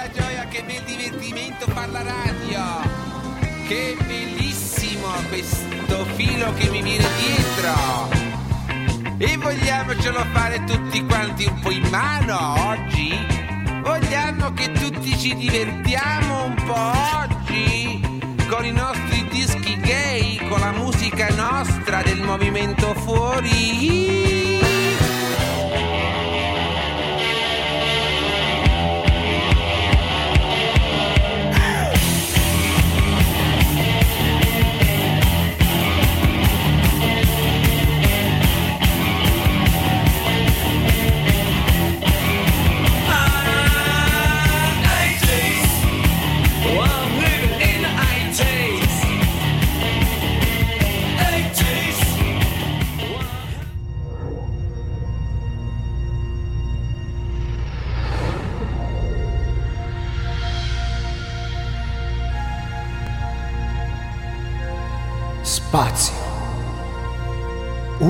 gioia, gioia, che bel divertimento fa la radio. Che bellissimo questo filo che mi viene dietro. E vogliamocelo fare tutti quanti un po' in mano oggi? Vogliamo che tutti ci divertiamo un po' oggi? Con i nostri dischi gay, con la musica nostra del movimento fuori.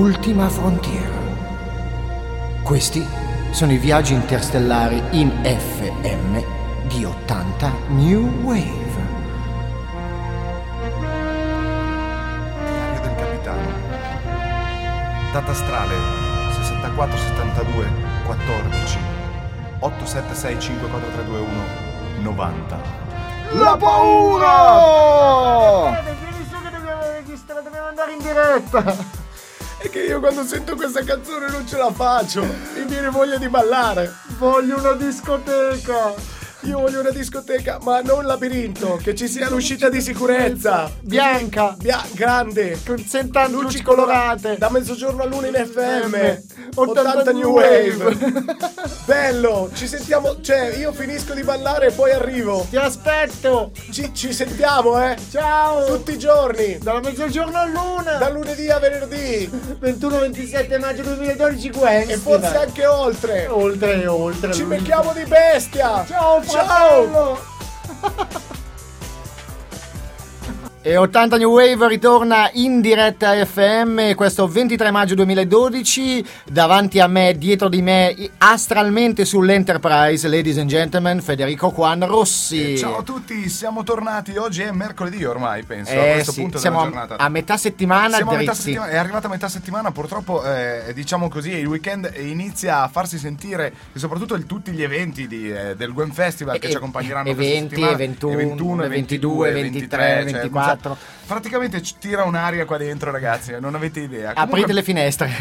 Ultima frontiera. Questi sono i viaggi interstellari in FM di 80 New Wave. Diario del capitano. Data astrale 6472 14 87654321 90. La paura! Vieni su che dobbiamo registrare, dobbiamo andare in diretta. Che io quando sento questa canzone non ce la faccio. Mi viene voglia di ballare. Voglio una discoteca. Io voglio una discoteca, ma non labirinto, che ci sia l'uscita di sicurezza. Bianca. Bia- grande. Con 70 luci colorate. Da mezzogiorno all'una in FM. 80 80 New New Wave. Bello, ci sentiamo. Cioè, io finisco di ballare e poi arrivo. Ti aspetto. Ci, ci sentiamo, eh. Ciao. Tutti i giorni. Dalla mezzogiorno all'una. Da lunedì a venerdì. 21-27 maggio 2012 Wednesday. E forse anche oltre. Oltre e oltre. Ci becchiamo di bestia. Ciao Ciao. E 80 New Wave ritorna in diretta FM questo 23 maggio 2012. Davanti a me, dietro di me, astralmente sull'Enterprise, ladies and gentlemen, Federico Juan Rossi. Eh, Ciao a tutti, siamo tornati. Oggi è mercoledì ormai, penso. a Eh questo sì, punto siamo della a, giornata. a metà settimana Siamo a metà settimana, è arrivata metà settimana, purtroppo eh, diciamo così il weekend inizia a farsi sentire e soprattutto il- tutti gli eventi di, eh, del Gwen Festival che E- ci accompagneranno e questa 20, settimana. e 21, e 21, e 22, 23, cioè, 24. cioè, praticamente ci tira un'aria qua dentro ragazzi, non avete idea. Aprite Comunque- le finestre.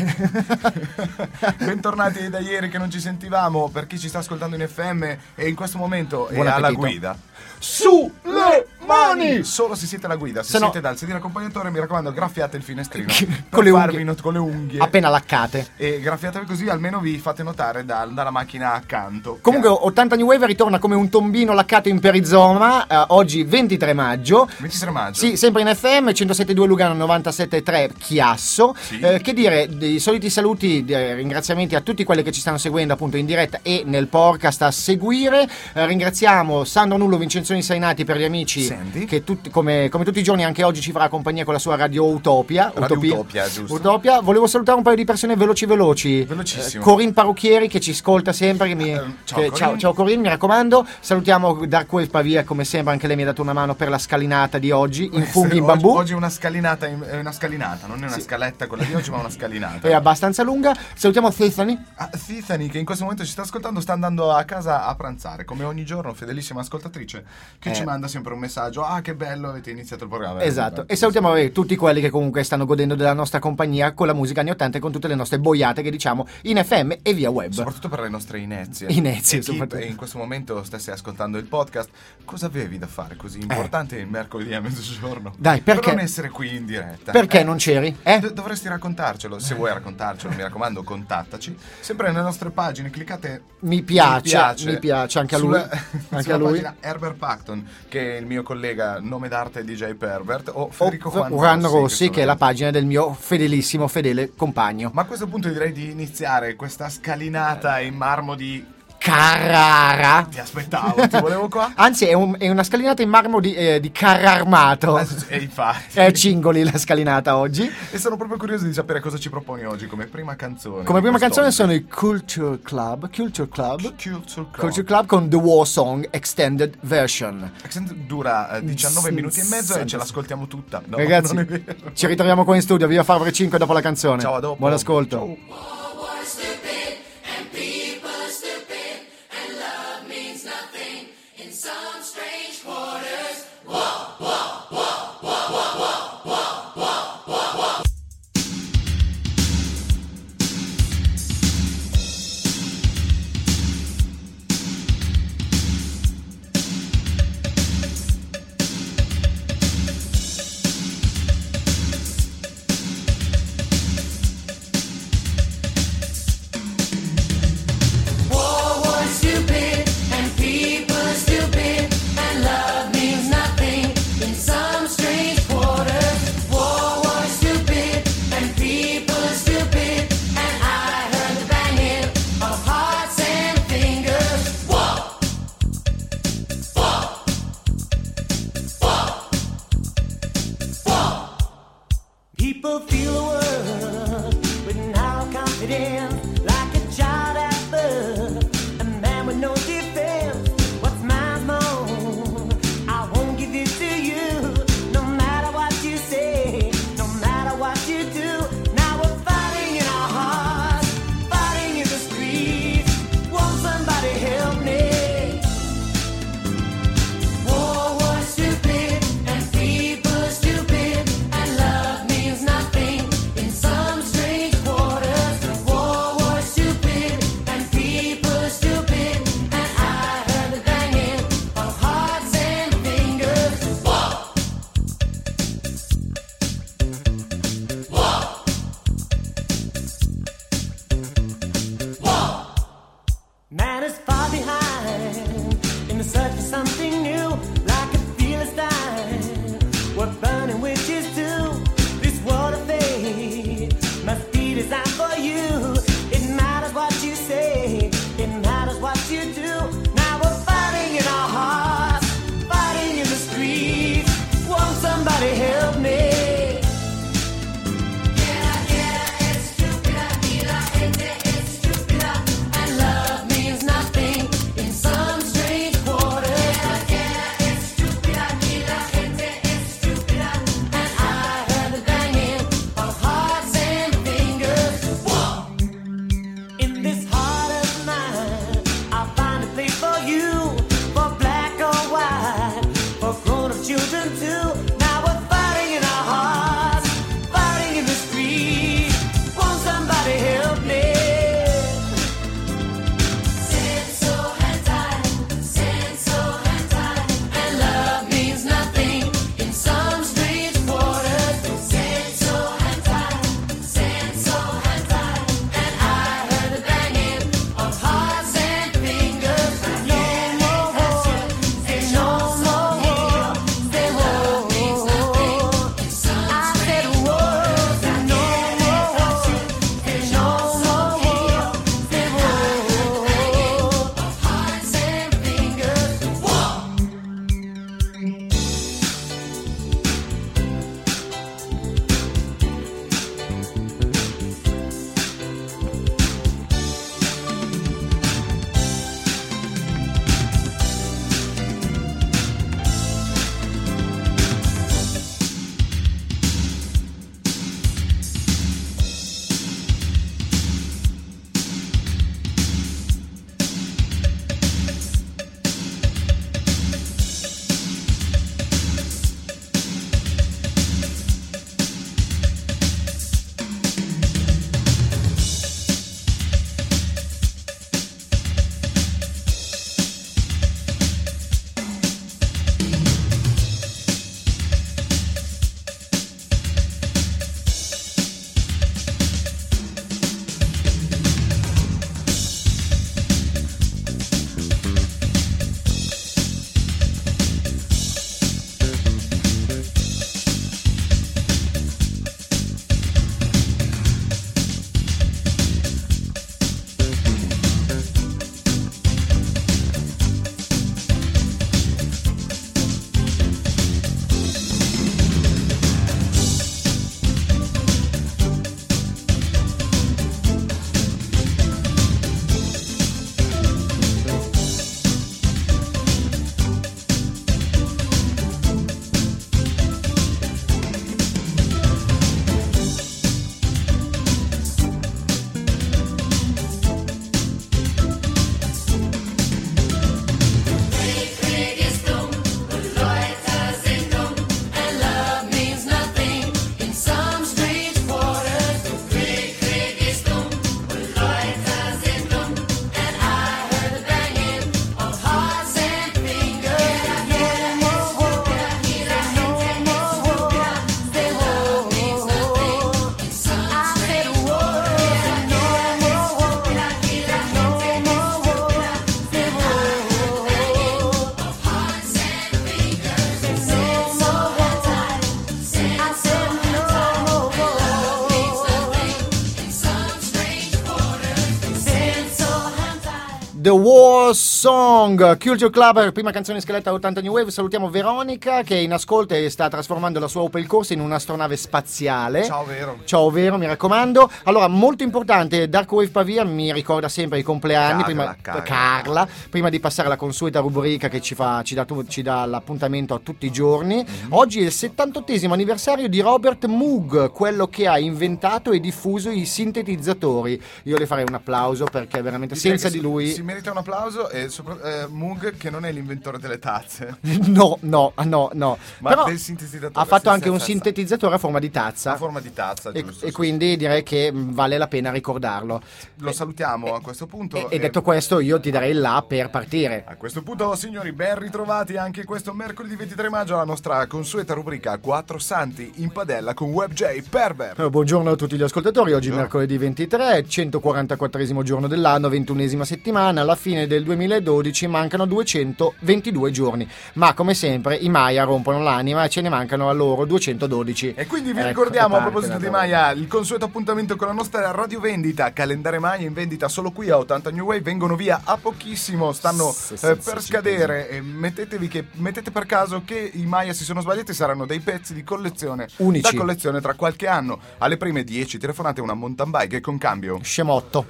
Bentornati da ieri che non ci sentivamo, per chi ci sta ascoltando in FM e in questo momento Buon è alla appetito. Guida. Sulle mani! Solo se siete alla guida, se Se no- siete dal sedile accompagnatore, mi raccomando, graffiate il finestrino Con le unghie. not- con le unghie. Appena laccate. E graffiatevi così almeno vi fate notare dal- dalla macchina accanto. Comunque Che- 80 New Wave ritorna come un tombino laccato in perizoma eh, oggi 23 maggio. 23 maggio. Sì, sempre in FM 107.2 Lugano 97.3 Chiasso. Sì. Eh, che dire, dei soliti saluti, eh, ringraziamenti a tutti quelli che ci stanno seguendo appunto in diretta e nel podcast a seguire. Eh, ringraziamo Sandro Nullo, Vincenzo Insainati per gli amici Sandy. che tutti- come, come tutti i giorni anche oggi ci farà compagnia con la sua radio Utopia. Radio Utopia, giusto. Utopia. Volevo salutare un paio di persone veloci veloci. Velocissimo. Eh, Corinne Parrucchieri che ci ascolta sempre. Che mi, Eh, ciao, che- Corinne. ciao, ciao Corinne, mi raccomando. Salutiamo Dark Wave Pavia, come sempre anche lei mi ha dato una mano per la scalinata di oggi in funghi in Oggi- bambù. Oggi è una scalinata, in- è una scalinata, non è una scaletta quella di oggi, ma una scalinata. È abbastanza lunga. Salutiamo Tiffany. Ah, Tiffany, che in questo momento ci sta ascoltando, sta andando a casa a pranzare, come ogni giorno, fedelissima ascoltatrice, che Eh. ci manda sempre un messaggio. Ah, che bello, avete iniziato il programma. Esatto. E salutiamo eh, tutti quelli che comunque stanno godendo della nostra compagnia con la musica anni 80 e con tutte le nostre boiate che diciamo in FM e via web. Soprattutto per le nostre inezie. Inezie, E soprattutto. in questo momento stesse ascoltando il podcast, cosa avevi da fare così importante il mercoledì a mezzogiorno? Eh. Dai, perché- Per non essere qui in diretta. Perché Eh, non c'eri? Eh? do- dovresti raccontarcelo. Se vuoi raccontarcelo, mi raccomando, contattaci. Sempre nelle nostre pagine, cliccate Mi piace, mi piace anche a lui. Sulla, Anche sulla a lui. pagina Herbert Pacton, che è il mio collega, nome d'arte DJ Pervert, o Federico O- Juan, Rossi, Rossi, sono che è la pagina del mio fedelissimo, fedele compagno. Ma a questo punto direi di iniziare questa scalinata in marmo di Carrara. Ti aspettavo, ti volevo qua. Anzi, è, un- è una scalinata in marmo di, eh, di Carra Armato. E infatti. È Cingoli la scalinata oggi. E sono proprio curioso di sapere cosa ci proponi oggi come prima canzone. Come prima canzone sono i Culture Club. Culture Club. Culture Club. Culture Club con The War Song Extended Version. Accent dura eh, 19 Mm, minuti e mezzo e ce l'ascoltiamo tutta. No, Ragazzi, ci ritroviamo qua in studio. Viva Favre 5 dopo la canzone. Ciao, a dopo. Buon ascolto. Ciao. The War Song, Culture Club, prima canzone scaletta 80 New Wave. Salutiamo Veronica che in ascolto e sta trasformando la sua Opel Corsa in un'astronave spaziale. Ciao, vero. Ciao Vero, mi raccomando. Allora, molto importante, Dark Wave Pavia mi ricorda sempre i compleanni. Carla, prima, Carla. Carla, prima di passare alla consueta rubrica che ci, fa, ci, dà, ci dà l'appuntamento a tutti i giorni. Mhm. Oggi è il 78 anniversario di Robert Moog, quello che ha inventato e diffuso i sintetizzatori. Io le farei un applauso perché veramente Direi senza di lui... Merita un applauso e sopra- eh, Moog che non è l'inventore delle tazze. No, no, no, no. Ma Però del sintetizzatore. ha fatto anche un sintetizzatore a forma di tazza. A forma di tazza, E, giusto. e sì, quindi direi che mh, vale la pena ricordarlo. Lo salutiamo a questo punto. E, e e- detto questo, io ti darei là per partire. A questo punto, signori, ben ritrovati anche questo mercoledì 23 maggio alla nostra consueta rubrica 4 Santi in padella con WebJ Perver. Eh, Buongiorno a tutti gli ascoltatori, oggi Buongiorno. mercoledì 23, 144 giorno dell'anno, 21esima settimana, alla fine del 2012 mancano 222 giorni, ma come sempre i Maya rompono l'anima e ce ne mancano a loro 212. E quindi vi Ecco, ricordiamo a proposito di Maya il consueto appuntamento con la nostra radio vendita, calendario Maya in vendita solo qui a 80 New Wave, vengono via a pochissimo, stanno Sì, sì, eh, sì, per scadere e mettetevi che, mettete per caso che i Maya si sono sbagliati, saranno dei pezzi di collezione Unici. da collezione tra qualche anno. Alle prime 10 telefonate una mountain bike con cambio Scemotto.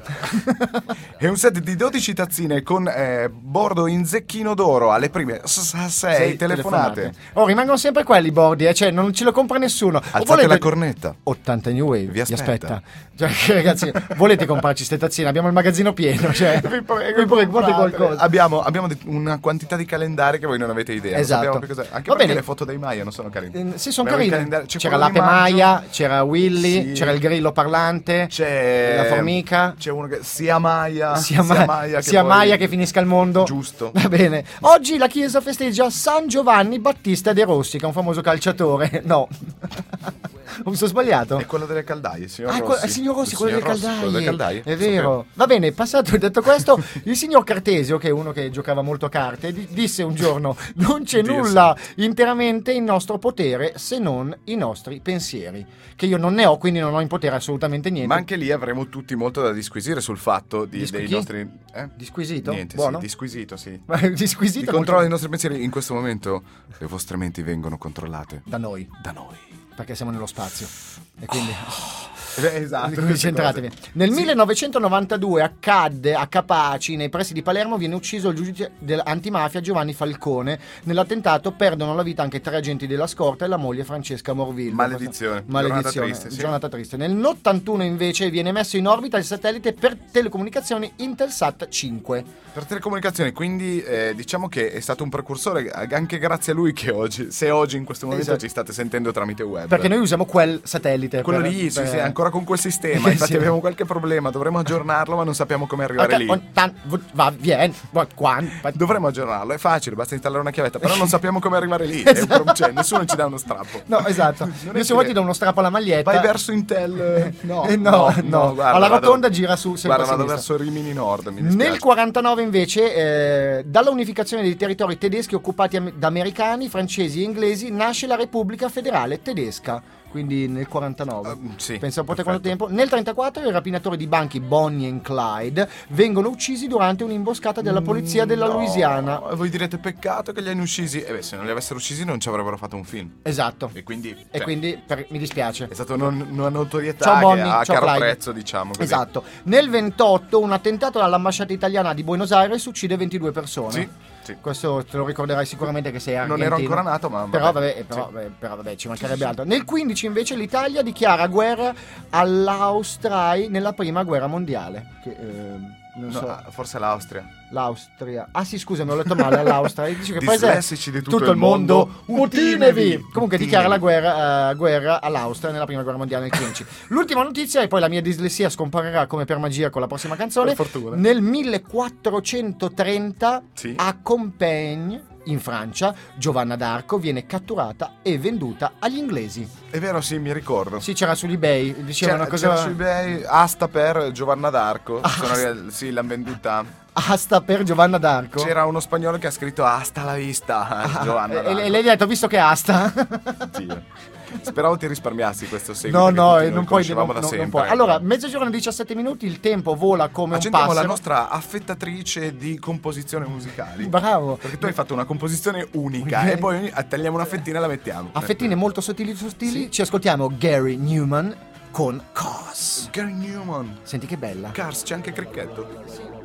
e un set di 12 tazzine con eh, bordo in zecchino d'oro alle prime 6 Sei telefonate. Oh, rimangono sempre quelli i bordi, eh, cioè non ce lo compra nessuno. Alzate volete- la cornetta. 80 New Wave Vi aspetta. Cioè, ragazzi, volete comprarci ste tazzine? Abbiamo il magazzino pieno. Cioè, Vi prego, vi prego, qualcosa. Abbiamo, abbiamo una quantità di calendari che voi non avete idea. Esatto. Anche Va perché bene. le foto dei Maya non sono carine. Eh, Sì, sono carine. calendari- C'era l'ape Maya, c'era Willy, Sì. c'era il grillo parlante, C'è la formica. C'è uno che sia Maya, sia, Ma- che, sia poi- Maya che finisca il mondo. Giusto. Va bene. Oggi la chiesa festeggia San Giovanni Battista De Rossi, che è un famoso calciatore. No. Mi sono sbagliato? È quello delle caldaie, signor Ah, Rossi. que- il signor Rossi, Il quello, signor delle Rossi, quello delle caldaie. È vero. Va bene, passato detto questo, il signor Cartesio, che è uno che giocava molto a carte, di- disse un giorno: Non c'è nulla interamente in nostro potere se non i nostri pensieri. Che io non ne ho, quindi non ho in potere assolutamente niente. Ma anche lì avremo tutti molto da disquisire sul fatto di, Disqui- dei nostri... Eh? Disquisito? Niente, Buono? sì, disquisito, sì. Disquisito Di controllo dei molto- nostri pensieri. In questo momento le vostre menti vengono controllate da noi, da noi. Perché siamo nello spazio. E quindi. Eh, Esatto. Concentratevi. Nel 1992 accadde a Capaci, nei pressi di Palermo, viene ucciso il giudice dell'antimafia Giovanni Falcone. Nell'attentato perdono la vita anche tre agenti della scorta e la moglie Francesca Morvillo. Maledizione. Maledizione. Giornata triste, sì. Giornata triste. Nel 81 invece viene messo in orbita il satellite per telecomunicazioni Intelsat 5. Per telecomunicazioni, quindi eh, diciamo che è stato un precursore anche grazie a lui che oggi, se oggi in questo momento Esatto. ci state sentendo tramite web. Perché noi usiamo quel satellite. quello per- lì, sì, per- sì, ancora con quel sistema. Infatti Sì. abbiamo qualche problema, dovremmo aggiornarlo, ma non sappiamo come arrivare Ok, lì. tan- va, va- Dovremmo aggiornarlo, è facile, basta installare una chiavetta, però non sappiamo come arrivare lì. Pro- cioè, nessuno ci dà uno strappo. No, esatto. Non Io se vuoi ti do uno strappo alla maglietta. Vai verso Intel. eh, No, Eh, no, no. guarda, Alla vado- rotonda gira su Guarda, vado verso Rimini Nord. Nel 49 invece, eh, dalla unificazione dei territori tedeschi occupati da americani, francesi e inglesi, nasce la Repubblica Federale Tedesca. Quindi nel 49. Uh, sì, Pensa un po' te perfetto. quanto tempo. Nel 34 i rapinatori di banchi Bonnie e Clyde vengono uccisi durante un'imboscata della polizia della No, Louisiana. e Voi direte peccato che li hanno uccisi. E beh, se non li avessero uccisi non ci avrebbero fatto un film. Esatto. E quindi, E cioè, quindi per- mi dispiace. è stata non- una notorietà Ciao Bonnie, a ciao caro Clyde. prezzo, diciamo così. Esatto. Nel 28 un attentato all'ambasciata italiana di Buenos Aires uccide 22 persone. Sì, sì. Questo te lo ricorderai sicuramente che sei argentino. Non ero ancora nato, ma vabbè. Però vabbè, però, Sì. vabbè, però vabbè, ci mancherebbe altro. Nel 15 invece l'Italia dichiara guerra all'Austria nella prima guerra mondiale. Che, ehm, non No, so, ah, forse l'Austria. l'Austria. Ah sì, scusa, mi ho letto male all'Austria. Dice che paese di tutto il mondo, Mutinevi! mutinevi! Comunque dichiara la guerra, eh, guerra all'Austria nella prima guerra mondiale nel 15. L'ultima notizia, e poi la mia dislessia scomparirà come per magia con la prossima canzone. Fortuna. Nel 1430 Sì. a Compiègne, in Francia, Giovanna d'Arco viene catturata e venduta agli inglesi. È vero, sì, mi ricordo. Sì, c'era sull'eBay, dicevano C'era, cosa... c'era su eBay asta per Giovanna d'Arco. Ah, Sono sì, l'hanno venduta Asta per Giovanna d'Arco. C'era uno spagnolo che ha scritto Hasta la vista, Ah, Giovanna. e, d'Arco. e lei gli ha detto, visto che è Asta. Oddio. Speravo ti risparmiassi questo seguito. no, no, e non puoi, non- da non- non sempre. puoi. Allora, mezzogiorno e 17 minuti, il tempo vola come un Accendiamo passero. la nostra affettatrice di composizione musicali. Bravo. Perché tu hai fatto una composizione unica e poi tagliamo una fettina e la mettiamo. A fettine molto sottili sottili ci ascoltiamo Gary Newman con Cos. Gary Newman. Senti che bella. Cars, c'è anche Cricchetto. Here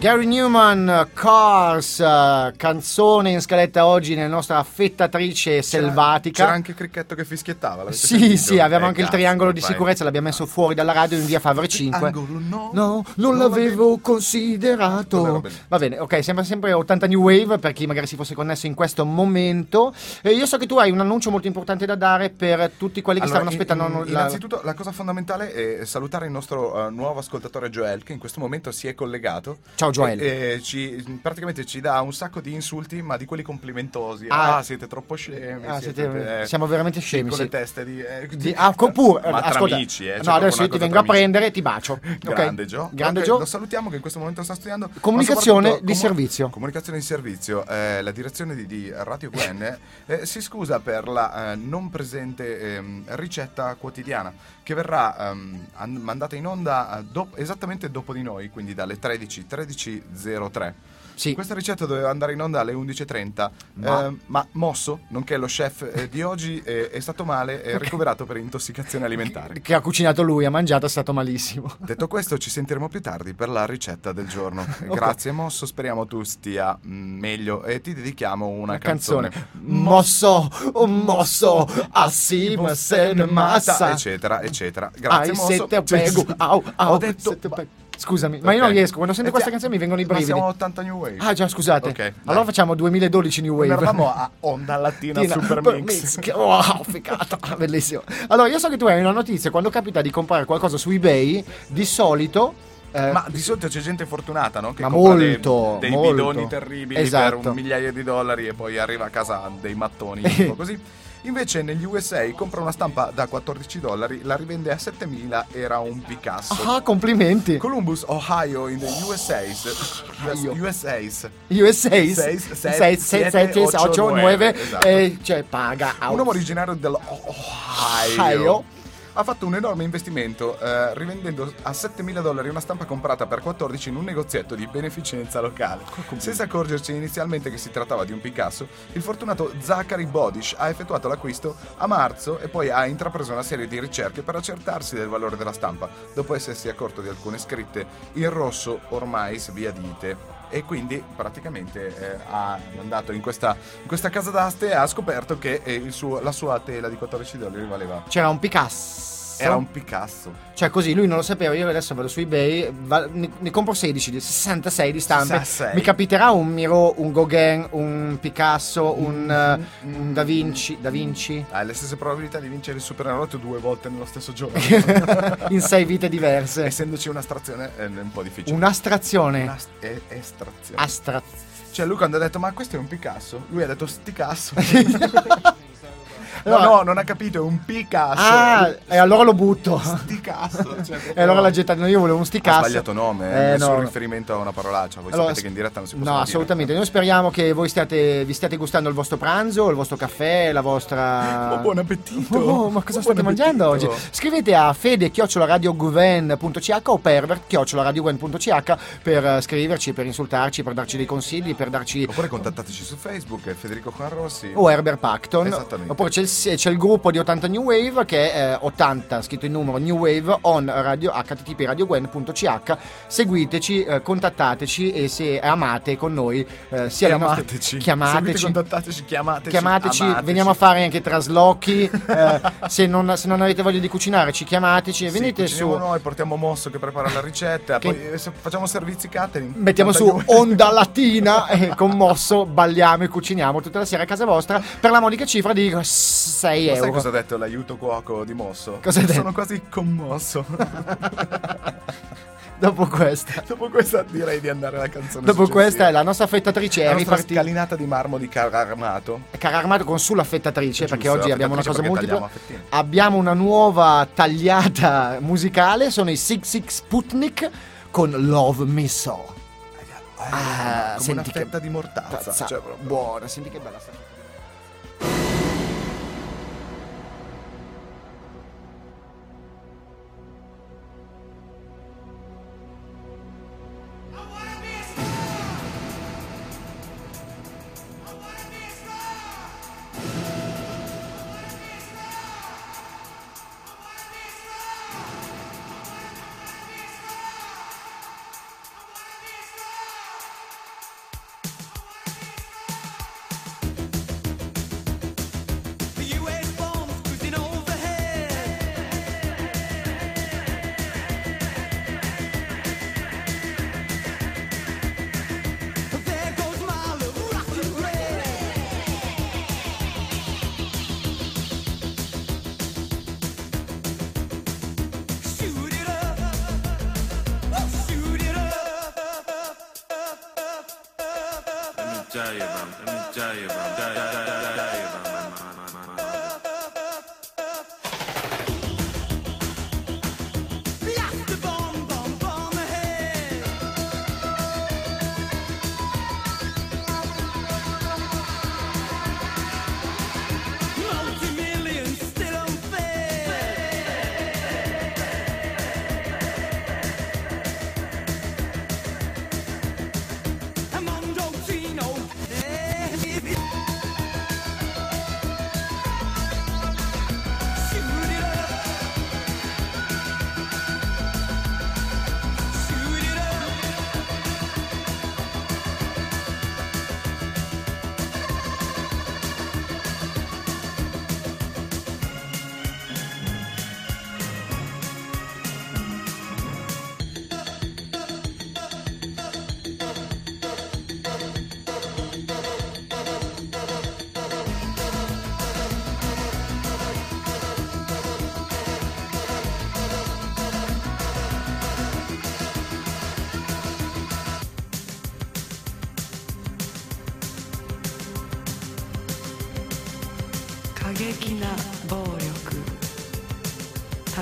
Gary Newman, Cars, eh, canzone in scaletta oggi nella nostra affettatrice selvatica. C'era anche Cricchetto che fischiettava. Sì, sentito? sì, avevamo Eh, anche il cazzo, triangolo di vai. sicurezza, l'abbiamo messo fuori dalla radio in via Favre 5. Angolo, no. No, non l'avevo considerato. Bene. Va bene, ok, sembra sempre 80 New Wave per chi magari si fosse connesso in questo momento. E io so che tu hai un annuncio molto importante da dare per tutti quelli che Allora, stavano aspettando. in- la- Innanzitutto, la cosa fondamentale è salutare il nostro eh, nuovo ascoltatore Joel, che in questo momento si è collegato. Ciao Ciao Joel. E, e ci, praticamente ci dà un sacco di insulti, ma di quelli complimentosi. Ah. Ah, siete troppo scemi. Ah, siete, siete- eh, siamo veramente scemi, Con sì. le teste di. eh, Di, ah, pure, ma tra ascolta, amici, eh. no, cioè, adesso io ti vengo a tra prendere e ti bacio. Grande Gio. Grande Ok, Gio. Lo salutiamo che in questo momento sta studiando. Comunicazione di servizio. Comunicazione di servizio. eh, la direzione di, di Radio Gwen eh, si scusa per la eh, non presente ehm, ricetta quotidiana che verrà an- mandata in onda eh, dop- esattamente dopo di noi, quindi dalle 13, 13.03. Sì. Questa ricetta doveva andare in onda alle 11.30, Ma- ehm, ma Mosso, nonché lo chef eh, di oggi, eh, è stato male e ricoverato per intossicazione alimentare. Che ha cucinato lui, ha mangiato, è stato malissimo. Detto questo, ci sentiremo più tardi per la ricetta del giorno. Grazie, Mosso. Speriamo tu stia mm, meglio e ti dedichiamo una, canzone. Mosso, oh, mosso, assim você ne massa. eccetera, eccetera. Grazie, Ai, Mosso. se te pego, au, au, Ho detto. se te Scusami, ma io non riesco. Quando sento Eh, questa canzone mi vengono i Ma brividi. siamo 80 New Wave. Ah, già, scusate. Ok, dai. allora facciamo 2012 New Wave. eravamo a Onda Latina Tina, Super per Mix. Wow, figata, bellissimo. Allora, io so che tu hai una notizia. Quando capita di comprare qualcosa su eBay, di solito. eh, Ma di solito c'è gente fortunata, no? Che Ma compra dei- molto, dei, molto. bidoni terribili Esatto. per un migliaio di dollari e poi arriva a casa dei mattoni, tipo così. Invece negli USA compra una stampa da 14 dollari, la rivende a 7000, era un Picasso. Ah, complimenti. Columbus, Ohio, in the USA. Ohio. USA. USA Sei, 6, sette, 7, sette, 8, otto, 9, nove, esatto. e cioè paga. Un uomo originario dell'Ohio Ohio. Ha fatto un enorme investimento eh, rivendendo a 7.000 dollari una stampa comprata per 14 in un negozietto di beneficenza locale. Senza accorgersi inizialmente che si trattava di un Picasso, il fortunato Zachary Bodish ha effettuato l'acquisto a marzo e poi ha intrapreso una serie di ricerche per accertarsi del valore della stampa, dopo essersi accorto di alcune scritte in rosso ormai sbiadite. E quindi praticamente eh, ha andato in questa, in questa casa d'aste e ha scoperto che eh, suo- la sua tela di 14 dollari valeva. C'era un Picasso. Era un Picasso. Cioè così, lui non lo sapeva, io adesso vado su eBay, va- ne, ne compro 16, di 66 di stampe. 66. Mi capiterà un Miro, un Gauguin, un Picasso, un, eh, un Da Vinci, Da Vinci, Hai le stesse probabilità di vincere il Superenalotto due volte nello stesso giorno. in sei vite diverse. Essendoci un'astrazione è un po' difficile. Un'astrazione. Una e- estrazione. Astrazione. cioè lui quando ha detto ma questo è un Picasso, lui ha detto sti cazzo. no, no, non ha capito, è un Picasso. Ah, e allora lo butto. sti cazzo. Cioè, E allora la gente, no, io volevo un ha sticasso. sbagliato nome, Eh, eh, nessun no. riferimento a una parolaccia. Voi Allora, sapete che in diretta non si può No, assolutamente. Noi speriamo che voi stiate, vi stiate gustando il vostro pranzo, il vostro caffè, la vostra. Oh, buon appetito. Oh, ma cosa Buon state mangiando oggi? Scrivete a fede-radioguven.ch o pervert-radioguven.ch per eh, scriverci, per insultarci, per darci dei consigli, per darci. Oppure contattateci su Facebook, Federico Juanrossi. O Herbert Pacton. Esattamente. Oppure c'è il, c'è il gruppo di 80 New Wave che è eh, 80, scritto in numero New Wave on radio, http. Seguiteci, eh, contattateci e se amate con noi eh, sia le nostre- Chiamateci. chiamateci. Seguite, contattateci, chiamateci. Chiamateci, amateci. veniamo a fare anche traslochi. eh, se, non, se non avete voglia di cucinare, ci chiamateci e Sì, venite su. noi, portiamo Mosso che prepara la ricetta, Che- poi eh, facciamo servizi catering. Mettiamo su Onda Latina e con Mosso balliamo e cuciniamo tutta la sera a casa vostra per la modica cifra di 6 Ma sai euro. cosa ha detto l'aiuto cuoco di Mosso? Cosa detto? Sono quasi commosso. Dopo questa. Dopo questa direi di andare alla canzone Dopo successiva. questa è la nostra affettatrice la nostra scalinata di marmo di carro armato. Carro armato con sull'affettatrice Giusto, perché oggi abbiamo una cosa affettatrice multipla. Abbiamo una nuova tagliata musicale, sono i Six Six Sputnik con Love Missile. Ah, come senti una che fetta di mortazza. Tazza, Cioè, buona, senti che bella sta.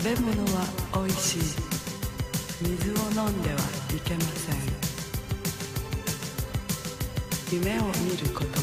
べ物はおいしい」「水を飲んではいけません」「夢を見ること。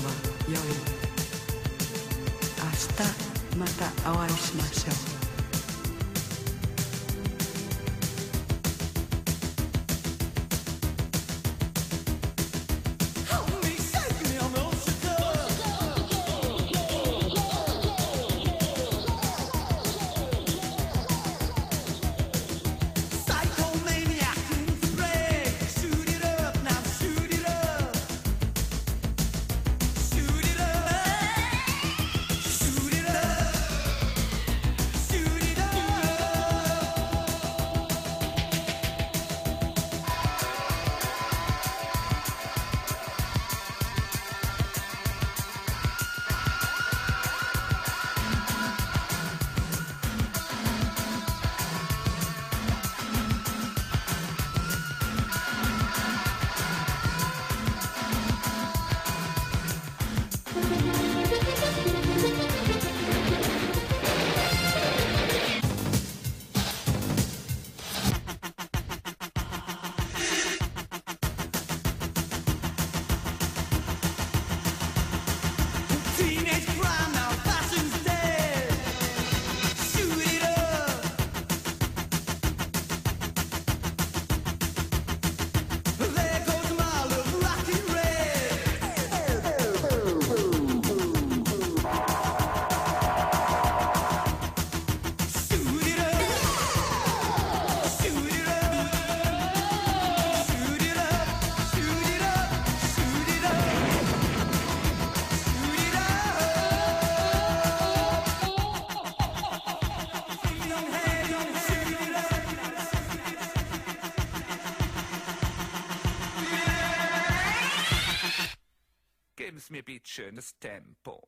Me bitches tempo.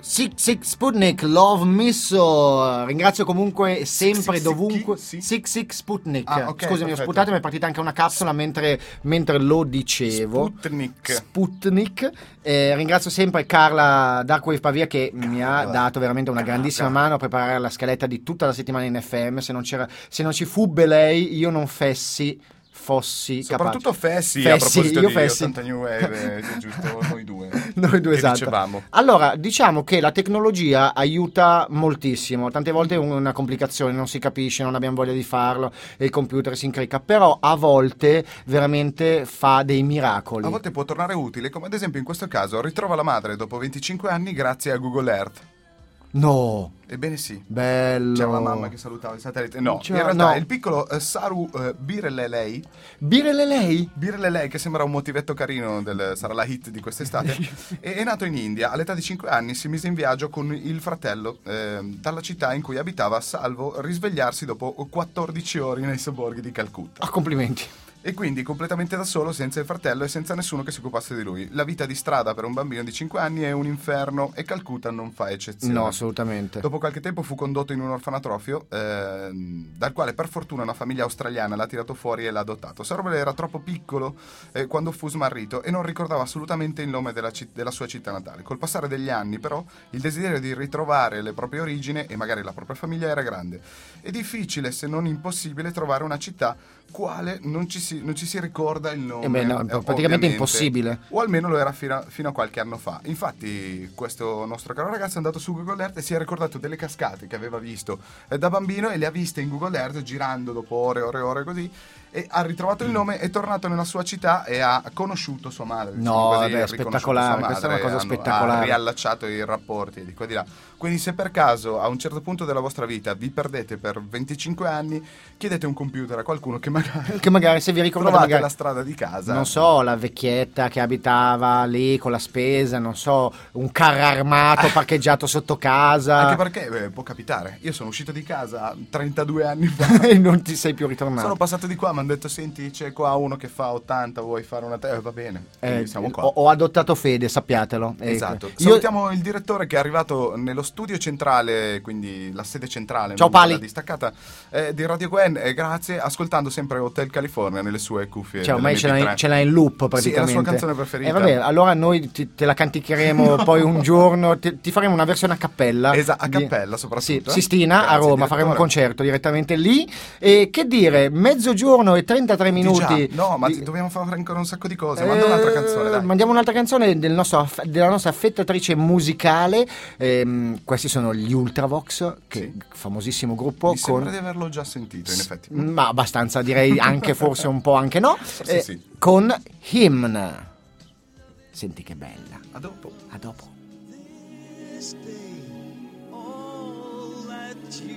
Sick Sick Sputnik, Love Misso. Ringrazio comunque sempre Sick, dovunque. Sick Sick Sputnik. Ah, ok, Scusami, ho perfetto. sputato, mi è partita anche una capsula mentre, mentre lo dicevo. Sputnik. Sputnik. Eh, ringrazio sempre Carla Darkwave Pavia che mi ha dato veramente una grandissima mano a preparare la scaletta di tutta la settimana in FM. Se non, c'era, se non ci fubbe lei, io non fessi, fossi Soprattutto capace. Fessi, a proposito io di Fessi. 80 New Wave, eh, giusto, noi due. Noi due Che esatto. dicevamo. Allora, diciamo che la tecnologia aiuta moltissimo. Tante volte è una complicazione, non si capisce, non abbiamo voglia di farlo e il computer si incricca. Però a volte veramente fa dei miracoli. A volte può tornare utile, come ad esempio in questo caso ritrova la madre dopo 25 anni grazie a Google Earth. No, Ebbene sì. bello. C'era la mamma che salutava il satellite. No, C'era- in realtà no. il piccolo eh, Saru eh, Birelelei, Birele lei? Birelelei che sembra un motivetto carino, del, sarà la hit di quest'estate, è, è nato in India. All'età di 5 anni si mise in viaggio con il fratello eh, dalla città in cui abitava, salvo risvegliarsi dopo 14 ore nei sobborghi di Calcutta. Ah, complimenti. E quindi completamente da solo, senza il fratello e senza nessuno che si occupasse di lui. La vita di strada per un bambino di 5 anni è un inferno e Calcutta non fa eccezione. No, assolutamente. Dopo qualche tempo fu condotto in un orfanatrofio, ehm, dal quale per fortuna una famiglia australiana l'ha tirato fuori e l'ha adottato. Sorvel era troppo piccolo eh, quando fu smarrito e non ricordava assolutamente il nome della, ci- della sua città natale. Col passare degli anni, però, il desiderio di ritrovare le proprie origini e magari la propria famiglia era grande. È difficile, se non impossibile, trovare una città quale non ci si, non ci si ricorda il nome. Eh beh, no, eh, praticamente ovviamente. impossibile. O almeno lo era fino a, fino a qualche anno fa. Infatti, questo nostro caro ragazzo è andato su Google Earth e si è ricordato delle cascate che aveva visto eh, da bambino e le ha viste in Google Earth girando dopo ore e ore e ore così. E ha ritrovato il nome, è tornato nella sua città e ha conosciuto sua madre. diciamo No, così, vabbè, spettacolare, sua questa è una madre, cosa hanno- spettacolare. Ha riallacciato i rapporti di qua e di là. Quindi, se per caso a un certo punto della vostra vita vi perdete per 25 anni, chiedete un computer a qualcuno che magari Che magari se vi ricordate magari- la strada di casa. Non so, la vecchietta che abitava lì con la spesa, non so, un carro armato parcheggiato sotto casa. Anche perché eh, può capitare. Io sono uscito di casa 32 anni fa. e non ti sei più ritornato. Sono passato di qua, mi hanno detto: Senti, c'è qua uno che fa 80, vuoi fare una te? Eh, va bene. Eh, siamo qua. ho, ho adottato Fede, sappiatelo. Ecco. Esatto. Io- Salutiamo il direttore che è arrivato nello studio centrale, quindi la sede centrale, Ciao, Pali. distaccata eh, di Radio Gwen. E grazie, ascoltando sempre Hotel California nelle sue cuffie. Cioè, ormai ce l'ha, dell'MP3. in, ce l'ha in loop Sì, è la praticamente. sua canzone preferita. E vabbè, allora noi ti- te la canticheremo poi un giorno, ti, ti faremo una versione a cappella. Esatto, a Di- cappella soprattutto. Sì, eh. Sistina a Grazie, Roma, direttore. faremo un concerto direttamente lì. E che dire, mezzogiorno e 33 Di minuti. già. No, ma di- dobbiamo fare ancora un sacco di cose. Manda un'altra Eh, canzone, dai. Mandiamo un'altra canzone del nostro della nostra affettatrice musicale. Ehm, questi sono gli Ultravox, che Sì. famosissimo gruppo. Mi con... sembra di averlo già sentito, in effetti. Ma abbastanza, direi anche forse un po' anche no. Forse Eh, sì. Con Hymn. Senti che bella. A dopo. A dopo. all that you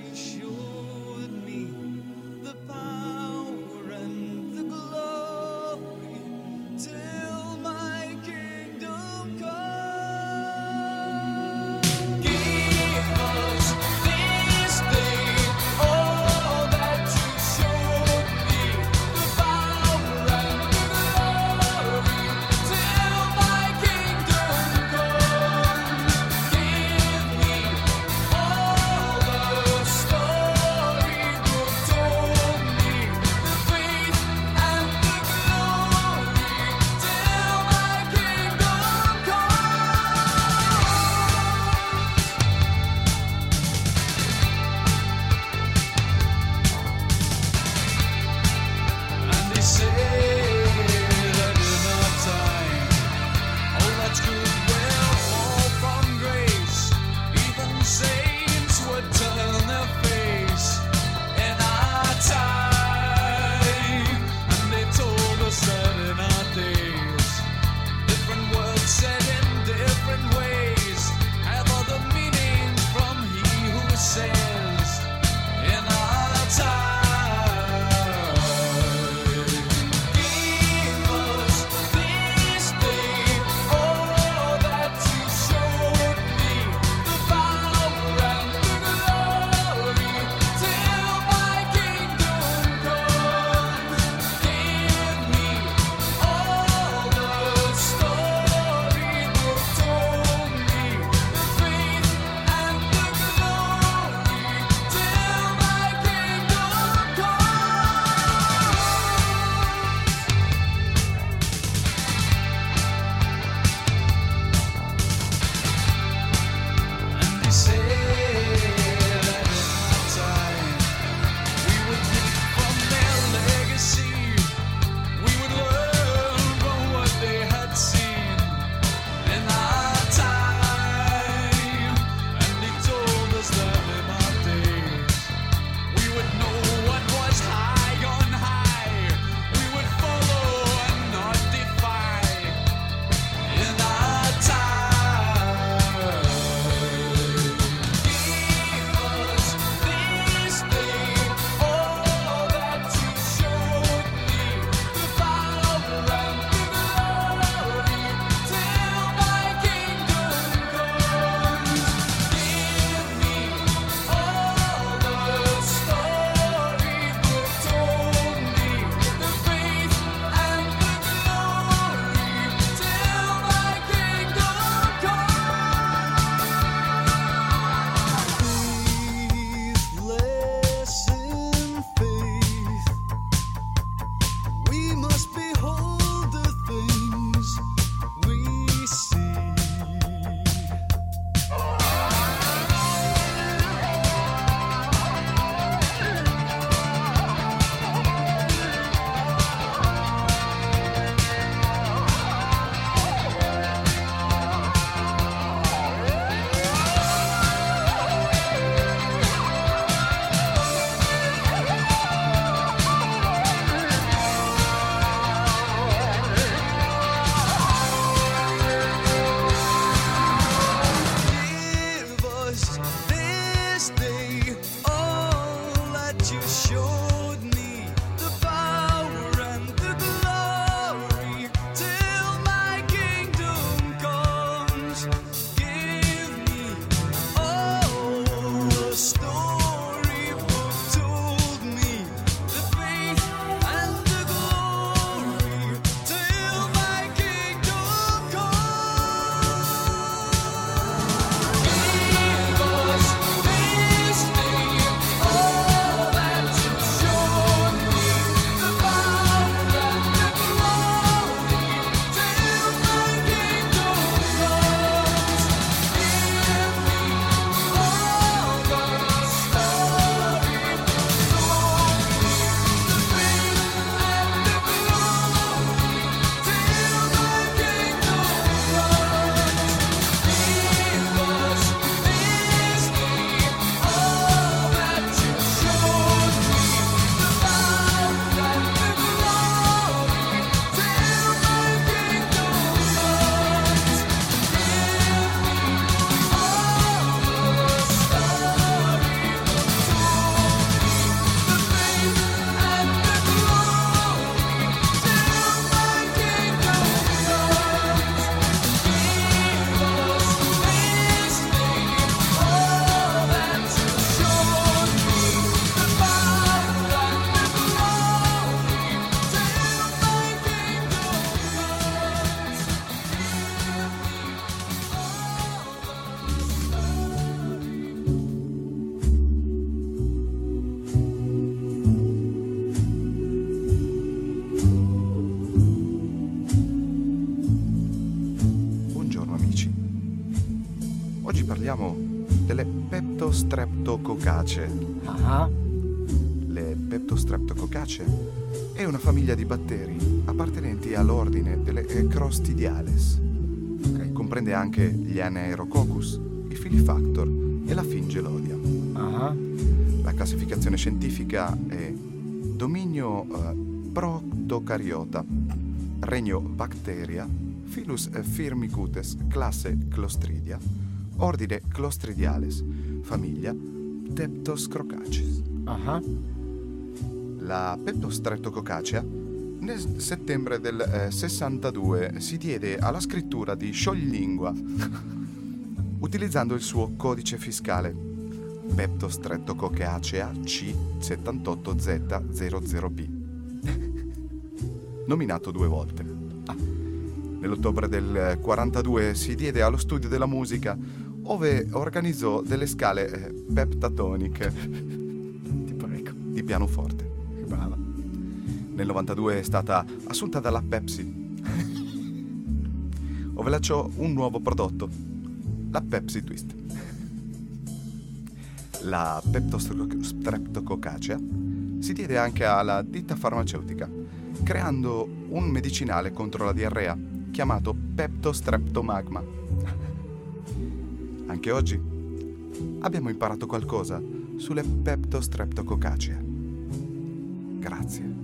peptostreptococacee è una famiglia di batteri appartenenti all'ordine delle eh, Crostidiales. Comprende anche gli Anaerococcus, i Filifactor e la Fingelodia. ah. La classificazione scientifica è dominio eh, Proctocariota, regno Bacteria, filus eh, Firmicutes, classe Clostridia, ordine Clostridiales, famiglia Teptoscrocaceae. ah. La Peptostreptococacea nel settembre del eh, 62 si diede alla scrittura di scioglilingua utilizzando il suo codice fiscale Peptostreptococacea C78Z00B nominato due volte. Nell'ottobre del 42 si diede allo studio della musica ove organizzò delle scale eh, peptatoniche prego. di pianoforte. Nel 92 è stata assunta dalla Pepsi, lanciò un nuovo prodotto, la Pepsi Twist. La Peptostreptococacea si diede anche alla ditta farmaceutica, creando un medicinale contro la diarrea chiamato Peptostreptomagma. Anche oggi abbiamo imparato qualcosa sulle Peptostreptococacee. Grazie.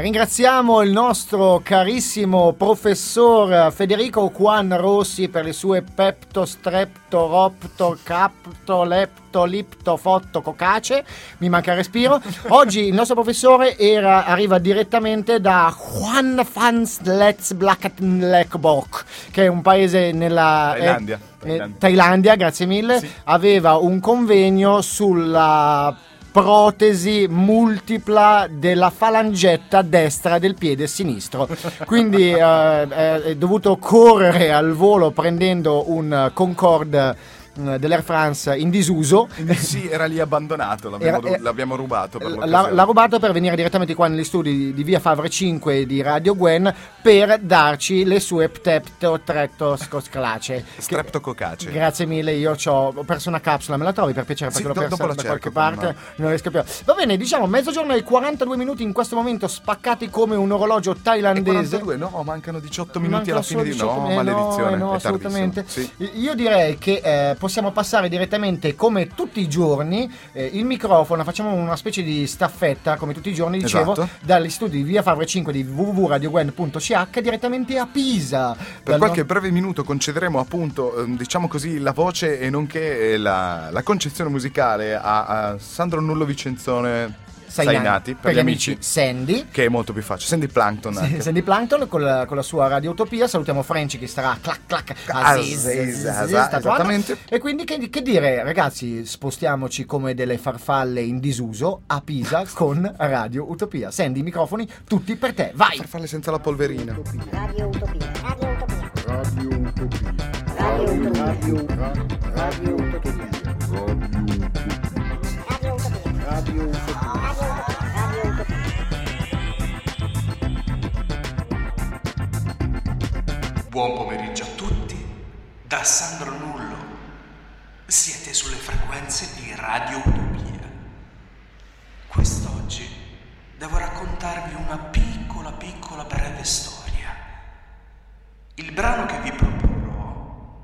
Ringraziamo il nostro carissimo professor Federico Juan Rossi per le sue pepto, strepto, ropto, capto, lepto, lipto, fotto, cocace. Mi manca il respiro. Oggi il nostro professore era- arriva direttamente da Juan Fans Let's Blackbok, che è un paese nella... Thailandia. eh, Thailandia. Thailandia, grazie mille. Sì. Aveva un convegno sulla protesi multipla della falangetta destra del piede sinistro. Quindi eh, eh, è dovuto correre al volo prendendo un Concorde dell'Air France in disuso. Sì, era lì abbandonato, l'abbiamo, Era- eh, l'abbiamo rubato per L'ha, l'ha rubato per venire direttamente qua negli studi di, via Favre 5 di Radio Gwen per darci le sue pteptotrettoscosclace. Streptococacee. Grazie mille, io ho perso una capsula, me la trovi per piacere Sì, perché l'ho do- persa da qualche parte, non riesco più. Va bene, diciamo mezzogiorno e 42 minuti in questo momento spaccati come un orologio thailandese. 42, no, mancano 18 minuti Mancano alla fine di... 18 No, eh, maledizione, no, assolutamente. Sì. Io direi che eh, possiamo passare direttamente, come tutti i giorni, eh, il microfono, facciamo una specie di staffetta, come tutti i giorni, dicevo, Esatto. dagli studi di via Favre 5 di www.radiogwen.ch direttamente a Pisa. Per qualche no- breve minuto concederemo appunto, ehm, diciamo così, la voce e nonché eh, la, la concezione musicale a, a Sandro Nullo Vicenzone Sainati, per, gli amici, Sandy. che è molto più facile. Sandy Plankton anche. Sandy Plankton con la, con la sua Radio Utopia. Salutiamo Franci che starà clac clac Aziz, Aziz, esattamente. E quindi che, che dire, ragazzi, spostiamoci come delle farfalle in disuso a Pisa con Radio Utopia. Sandy, i microfoni tutti per te. Vai! Per farle senza la polverina. Radio Utopia. Radio Utopia. Radio Utopia. Radio Utopia. Radio Utopia. Radio Utopia. Radio Utopia. Buon pomeriggio a tutti da Sandro Nullo. Siete sulle frequenze di Radio Utopia. Quest'oggi devo raccontarvi una piccola, piccola breve storia. Il brano che vi proporrò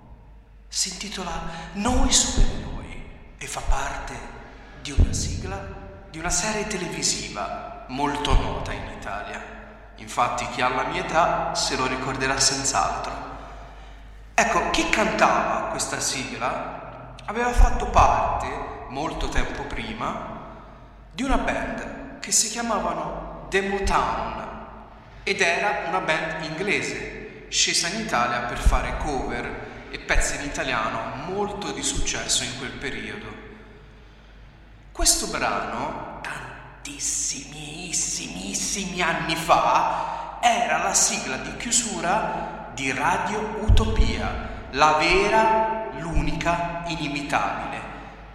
si intitola Noi supereroi e fa parte di una sigla di una serie televisiva molto nota in Italia. Infatti chi ha la mia età se lo ricorderà senz'altro. Ecco, chi cantava questa sigla aveva fatto parte, molto tempo prima, di una band che si chiamavano The Motown ed era una band inglese, scesa in Italia per fare cover e pezzi in italiano molto di successo in quel periodo. Questo brano, tantissimissimissimi anni fa, era la sigla di chiusura di Radio Utopia, la vera, l'unica, inimitabile,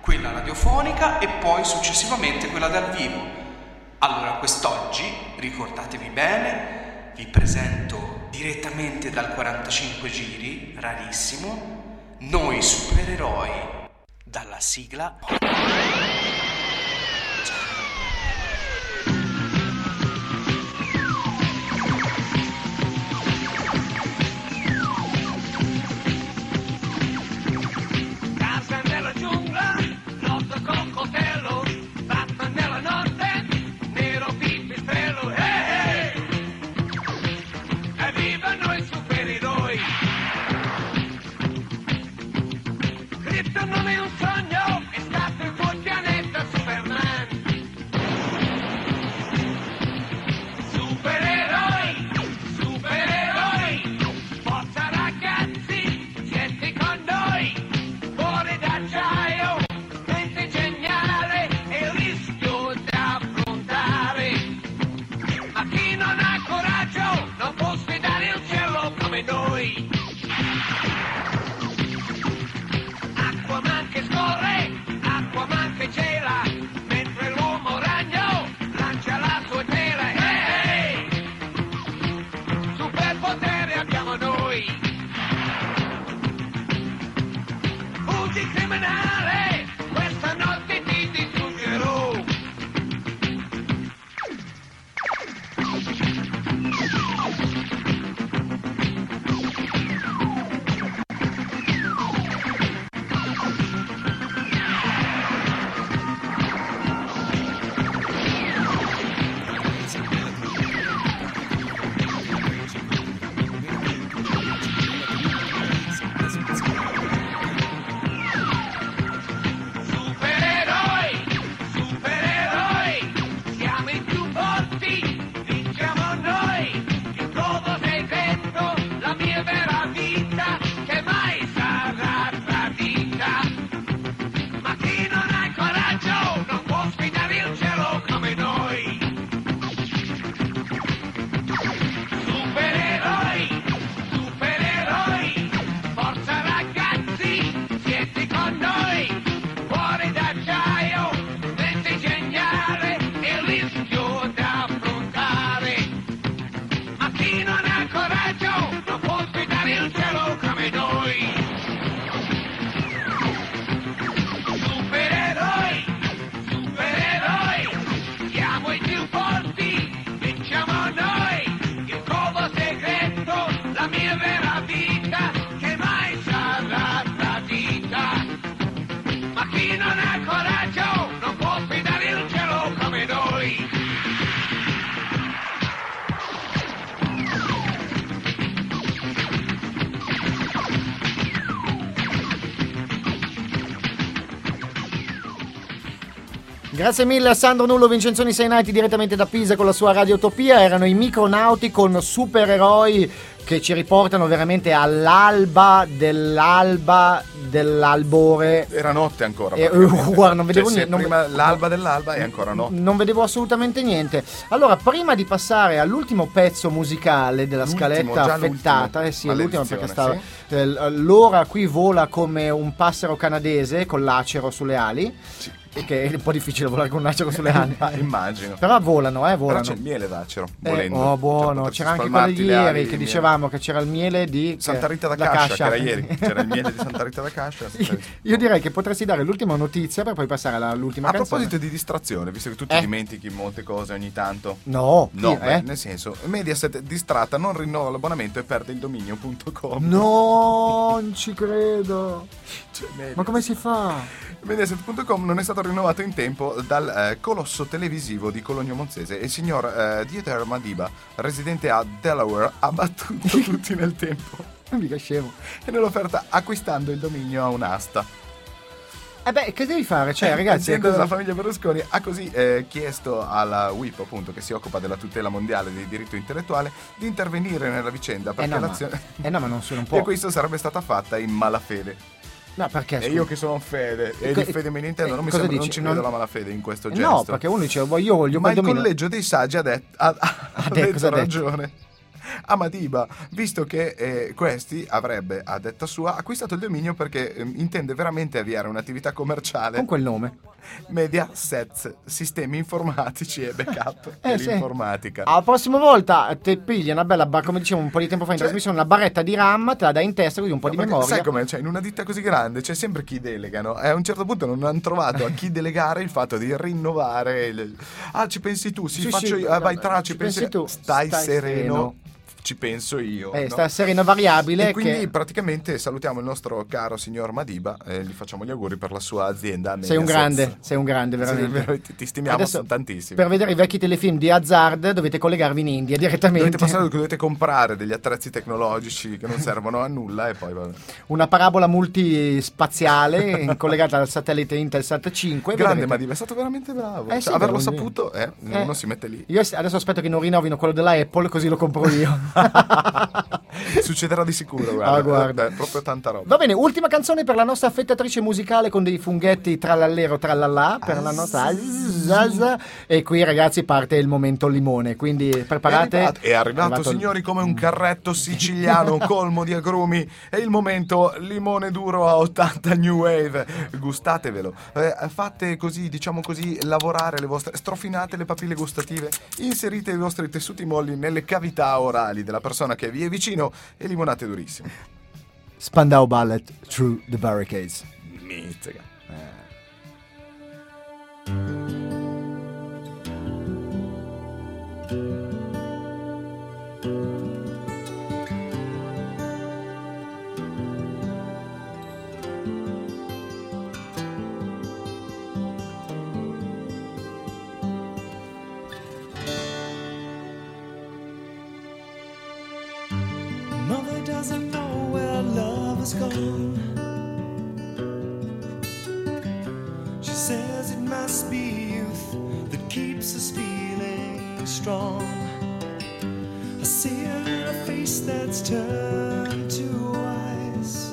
quella radiofonica e poi successivamente quella dal vivo. Allora quest'oggi, ricordatevi bene, vi presento direttamente dal 45 giri, rarissimo, noi supereroi, dalla sigla. Grazie mille a Sandro Nullo Vincenzoni Sei Night direttamente da Pisa con la sua radiotopia. Erano i micronauti con supereroi che ci riportano veramente all'alba dell'alba dell'albore. Era notte ancora. Eh, guarda, non vedevo Cioè, niente, non- Prima l'alba dell'alba e ancora no. Non vedevo assolutamente niente. Allora, prima di passare all'ultimo pezzo musicale della L'ultimo, scaletta affettata, eh sì, è l'ultimo perché stava. Maledizione, eh, l'ora qui vola come un passero canadese con l'acero sulle ali. E che è un po' difficile volare con un acero sulle ali. Immagino. Però volano, eh, Però volano. c'è il miele d'acero, Eh, volendo. oh, buono, Cioè, c'era anche quello ali ieri che miele. dicevamo che c'era il miele di Santa Rita da, da Cascia, che era ieri. C'era il miele di Santa Rita da Cascia. Io direi che potresti dare l'ultima notizia per poi passare all'ultima A canzone. proposito di distrazione, visto che tu ti Eh. dimentichi molte cose ogni tanto. No, No, chi- beh, eh? nel senso, Mediaset distratta non rinnova l'abbonamento e perde il dominio.com. No, non ci credo. Cioè, Ma come si fa? Mediaset.com non è stato rinnovato in tempo dal eh, colosso televisivo di Cologno Monzese e il signor eh, Dieter Madiba, residente a Delaware, ha battuto tutti nel tempo Mica scemo. e nell'offerta acquistando il dominio a un'asta. Eh beh, che devi fare? Cioè, ragazzi, L'azienda cosa- della famiglia Berlusconi ha così eh, chiesto alla WIP, appunto, che si occupa della tutela mondiale del diritto intellettuale, di intervenire nella vicenda eh perché no, ma, l'azione eh no, ma non sono un po'. acquisto sarebbe stata fatta in malafede. No, perché? E scusa? io che sono fede e di fede me ne intendo, eh, non mi sembra, non dici? ci vedo Non- la malafede in questo Eh gesto. No, perché uno dice, "Voglio- io voglio Ma il dominio". collegio dei saggi ha, det- ha- ha detto, detto ha detto? ragione. a Madiba, visto che eh, questi avrebbe, a detta sua, acquistato il dominio perché ehm, intende veramente avviare un'attività commerciale. Con quel nome. Media Sets, sistemi informatici e backup Eh, sì. l'informatica. La prossima volta ti pigli una bella, bar- come dicevo un po' di tempo fa in trasmissione, una barretta di RAM, te la dai in testa così un po' di memoria. Sai com'è? Cioè, in una ditta così grande c'è sempre chi delegano e a un certo punto non hanno trovato a chi delegare il fatto di rinnovare. il- Ah, ci pensi tu? Sì, Sì, faccio sì, io. Ah, vai, tra, ci, ci pensi, pensi tu. Stai, Stai sereno. sereno. Ci penso io. Eh, no? sta serena variabile E quindi che- praticamente salutiamo il nostro caro signor Madiba e gli facciamo gli auguri per la sua azienda. Sei un grande, sei un grande, Sì, veramente. veramente, ti stimiamo Adesso, tantissimo. Per vedere i vecchi telefilm di Hazard dovete collegarvi in India direttamente. Dovete, passare, dovete comprare degli attrezzi tecnologici che non servono a nulla e poi vabbè. Una parabola multispaziale collegata al satellite Intelsat 5. Grande vedrete- Madiba, è stato veramente bravo. Eh Cioè, sì, averlo devo dire. saputo, eh, Eh. uno si mette lì. Io adesso aspetto che non rinnovino quello della Apple così lo compro io. Succederà di sicuro, guarda. Ah, guarda. Eh, beh, proprio tanta roba. Va bene, ultima canzone per la nostra affettatrice musicale con dei funghetti trallallero trallallà per la nostra Zaz. e qui ragazzi parte il momento limone, quindi preparate. È arrivato, è arrivato, arrivato il- signori, come un carretto siciliano colmo di agrumi. È il momento limone duro a 80 New Wave. Gustatevelo. Eh, fate così, diciamo così, lavorare le vostre. strofinate le papille gustative. Inserite i vostri tessuti molli nelle cavità orali della persona che vi è vicino e limonate durissime. Spandau Ballet Through the Barricades. Mizzica. Mother gone. She says it must be youth that keeps us feeling strong. I see her in a face that's turned to ice.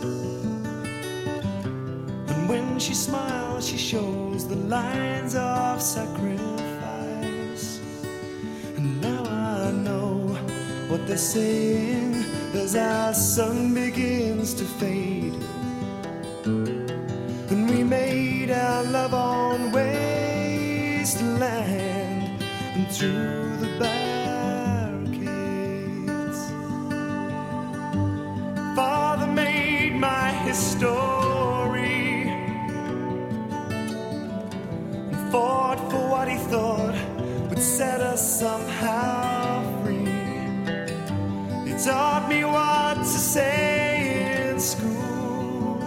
And when she smiles, she shows the lines of sacrifice. And now I know what they're saying as our sun begins to fade. And we made our love on wasteland and through the barricades. Father made my history and fought for what he thought would set us somehow taught me what to say in school.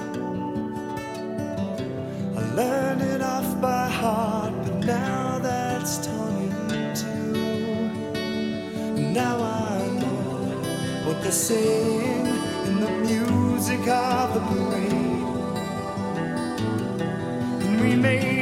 I learned it off by heart, but now that's torn in two. Now I know what they're saying in the music of the parade. And we made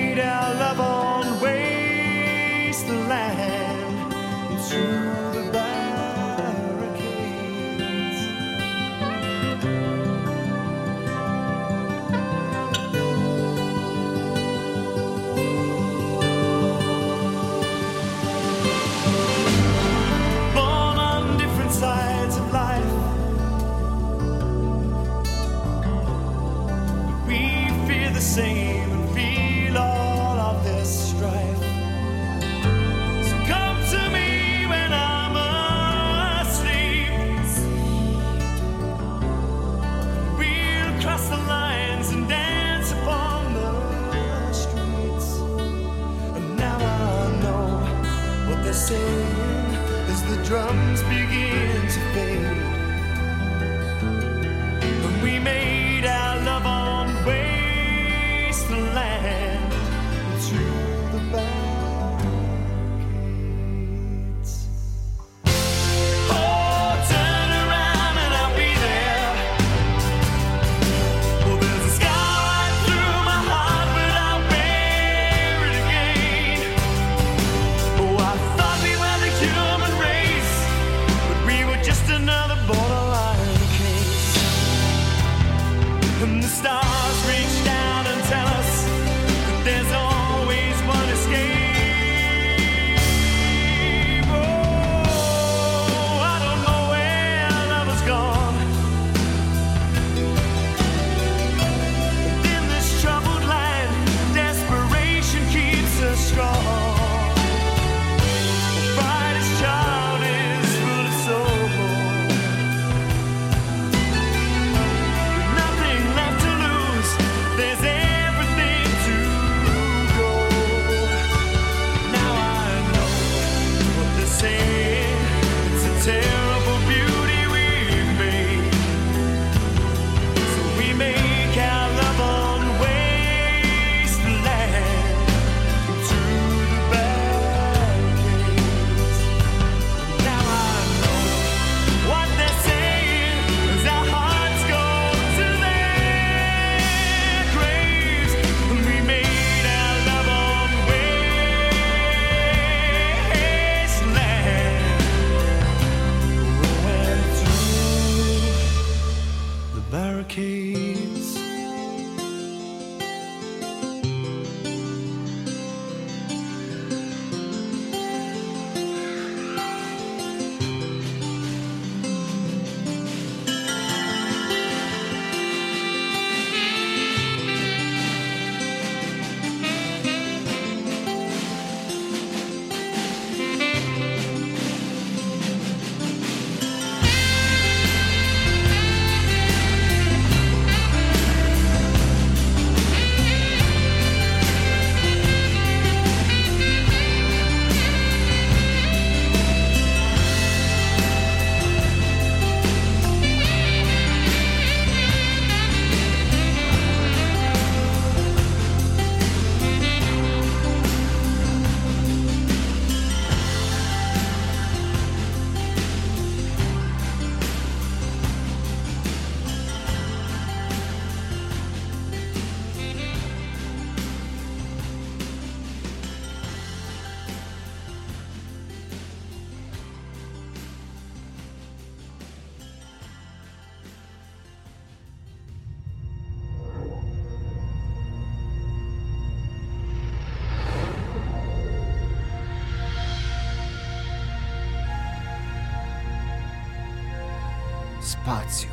Spazio.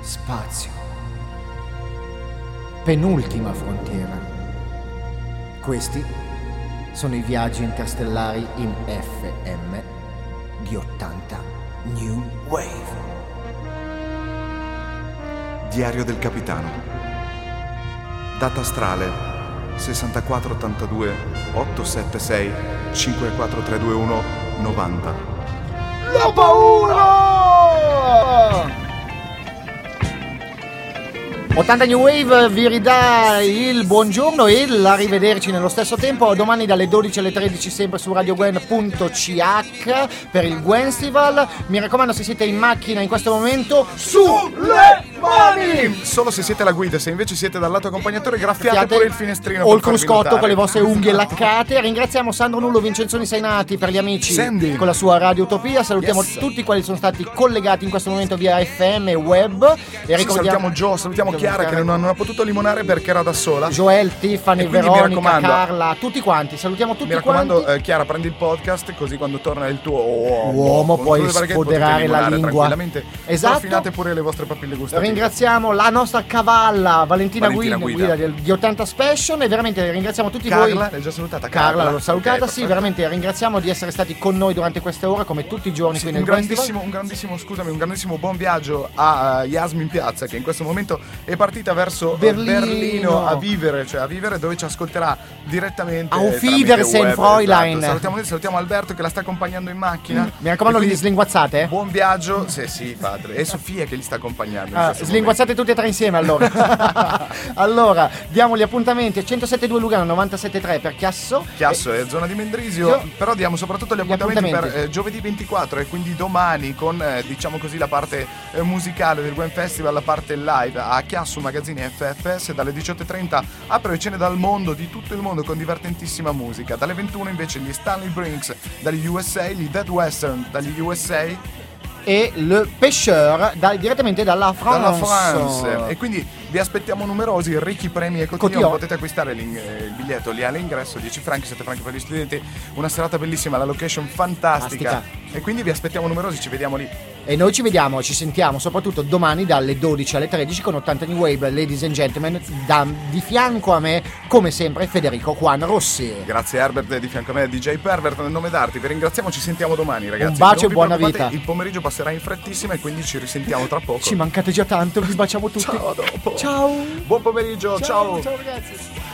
Spazio. Penultima frontiera. Questi sono i viaggi interstellari in FM di 80 New Wave. Diario del capitano. Data astrale 6482 876 54321 90. La paura! 80 New Wave vi ridà il buongiorno e l'arrivederci nello stesso tempo. Domani dalle 12 alle 13 sempre su radiogwen.ch per il Gwenstival mi raccomando se siete in macchina in questo momento sulle mani Solo se siete la guida, se invece siete dal lato accompagnatore, graffiate Graffiate pure il finestrino. o il cruscotto notare. con le vostre unghie laccate ringraziamo Sandro Nullo Vincenzoni Sainati per gli amici Sandy. con la sua Radio Utopia salutiamo Yes. tutti quelli sono stati collegati in questo momento via FM e web e Sì, salutiamo Joe, salutiamo Chiara che non, non ha potuto limonare perché era da sola. Joel, Tiffany, Veronica, Carla, tutti quanti, salutiamo tutti Mi raccomando, quanti. eh, Chiara, prendi il podcast così quando torna il tuo uomo, Uomo, puoi sfoderare la lingua. Esatto. Affinate pure le vostre papille gustative. Ringraziamo la nostra cavalla Valentina, Valentina Guida, Guida. di 80 Special e veramente ringraziamo tutti Carla, voi. l'hai già salutata? Carla, l'ho salutata, Ok, sì, perfetto. veramente ringraziamo di essere stati con noi durante queste ore come tutti i giorni Sì, qui un nel grandissimo, un grandissimo, scusami, un grandissimo buon viaggio a uh, Yasmin Piazza che in questo momento è partita verso eh, Berlino. Berlino, a vivere, cioè a vivere dove ci ascolterà direttamente. Auf tramite Wiedersehen, web, Fräulein. esatto. Salutiamo, salutiamo Alberto che la sta accompagnando in macchina. Mi raccomando, li slinguazzate. Buon viaggio, sì sì padre. E Sofia che li sta accompagnando. Ah, questo slinguazzate tutti e tre insieme allora. allora, diamo gli appuntamenti a 107.2 Lugano 97.3 per Chiasso. Chiasso è zona di Mendrisio, Io- però diamo soprattutto gli Gli appuntamenti, appuntamenti. per eh, giovedì 24 e quindi domani con eh, diciamo così la parte eh, musicale del Gwen Festival, la parte live a Chiasso Magazzini FFS dalle 18.30 apre cene dal mondo, di tutto il mondo con divertentissima musica. Dalle 21 invece gli Stanley Brinks dagli USA, gli Dead Western dagli USA E Le Pêcheur da- direttamente dalla France. dalla France e quindi vi aspettiamo numerosi ricchi premi e cotillon Cotillon. potete acquistare il biglietto lì all'ingresso 10 franchi 7 franchi per gli studenti una serata bellissima la location fantastica Fantastica. e quindi vi aspettiamo numerosi ci vediamo lì E noi ci vediamo, ci sentiamo soprattutto domani dalle 12 alle 13 con 80 New Wave, ladies and gentlemen. Da- di fianco a me, come sempre, Federico Juan Rossi. grazie Herbert di fianco a me DJ Pervert nel nome d'arti vi ringraziamo ci sentiamo domani ragazzi Un bacio Non e buona vita. il pomeriggio passerà in frettissima e quindi ci risentiamo tra poco Ci mancate già tanto, vi baciamo tutti. ciao a dopo Ciao. buon pomeriggio ciao. Ciao ragazzi.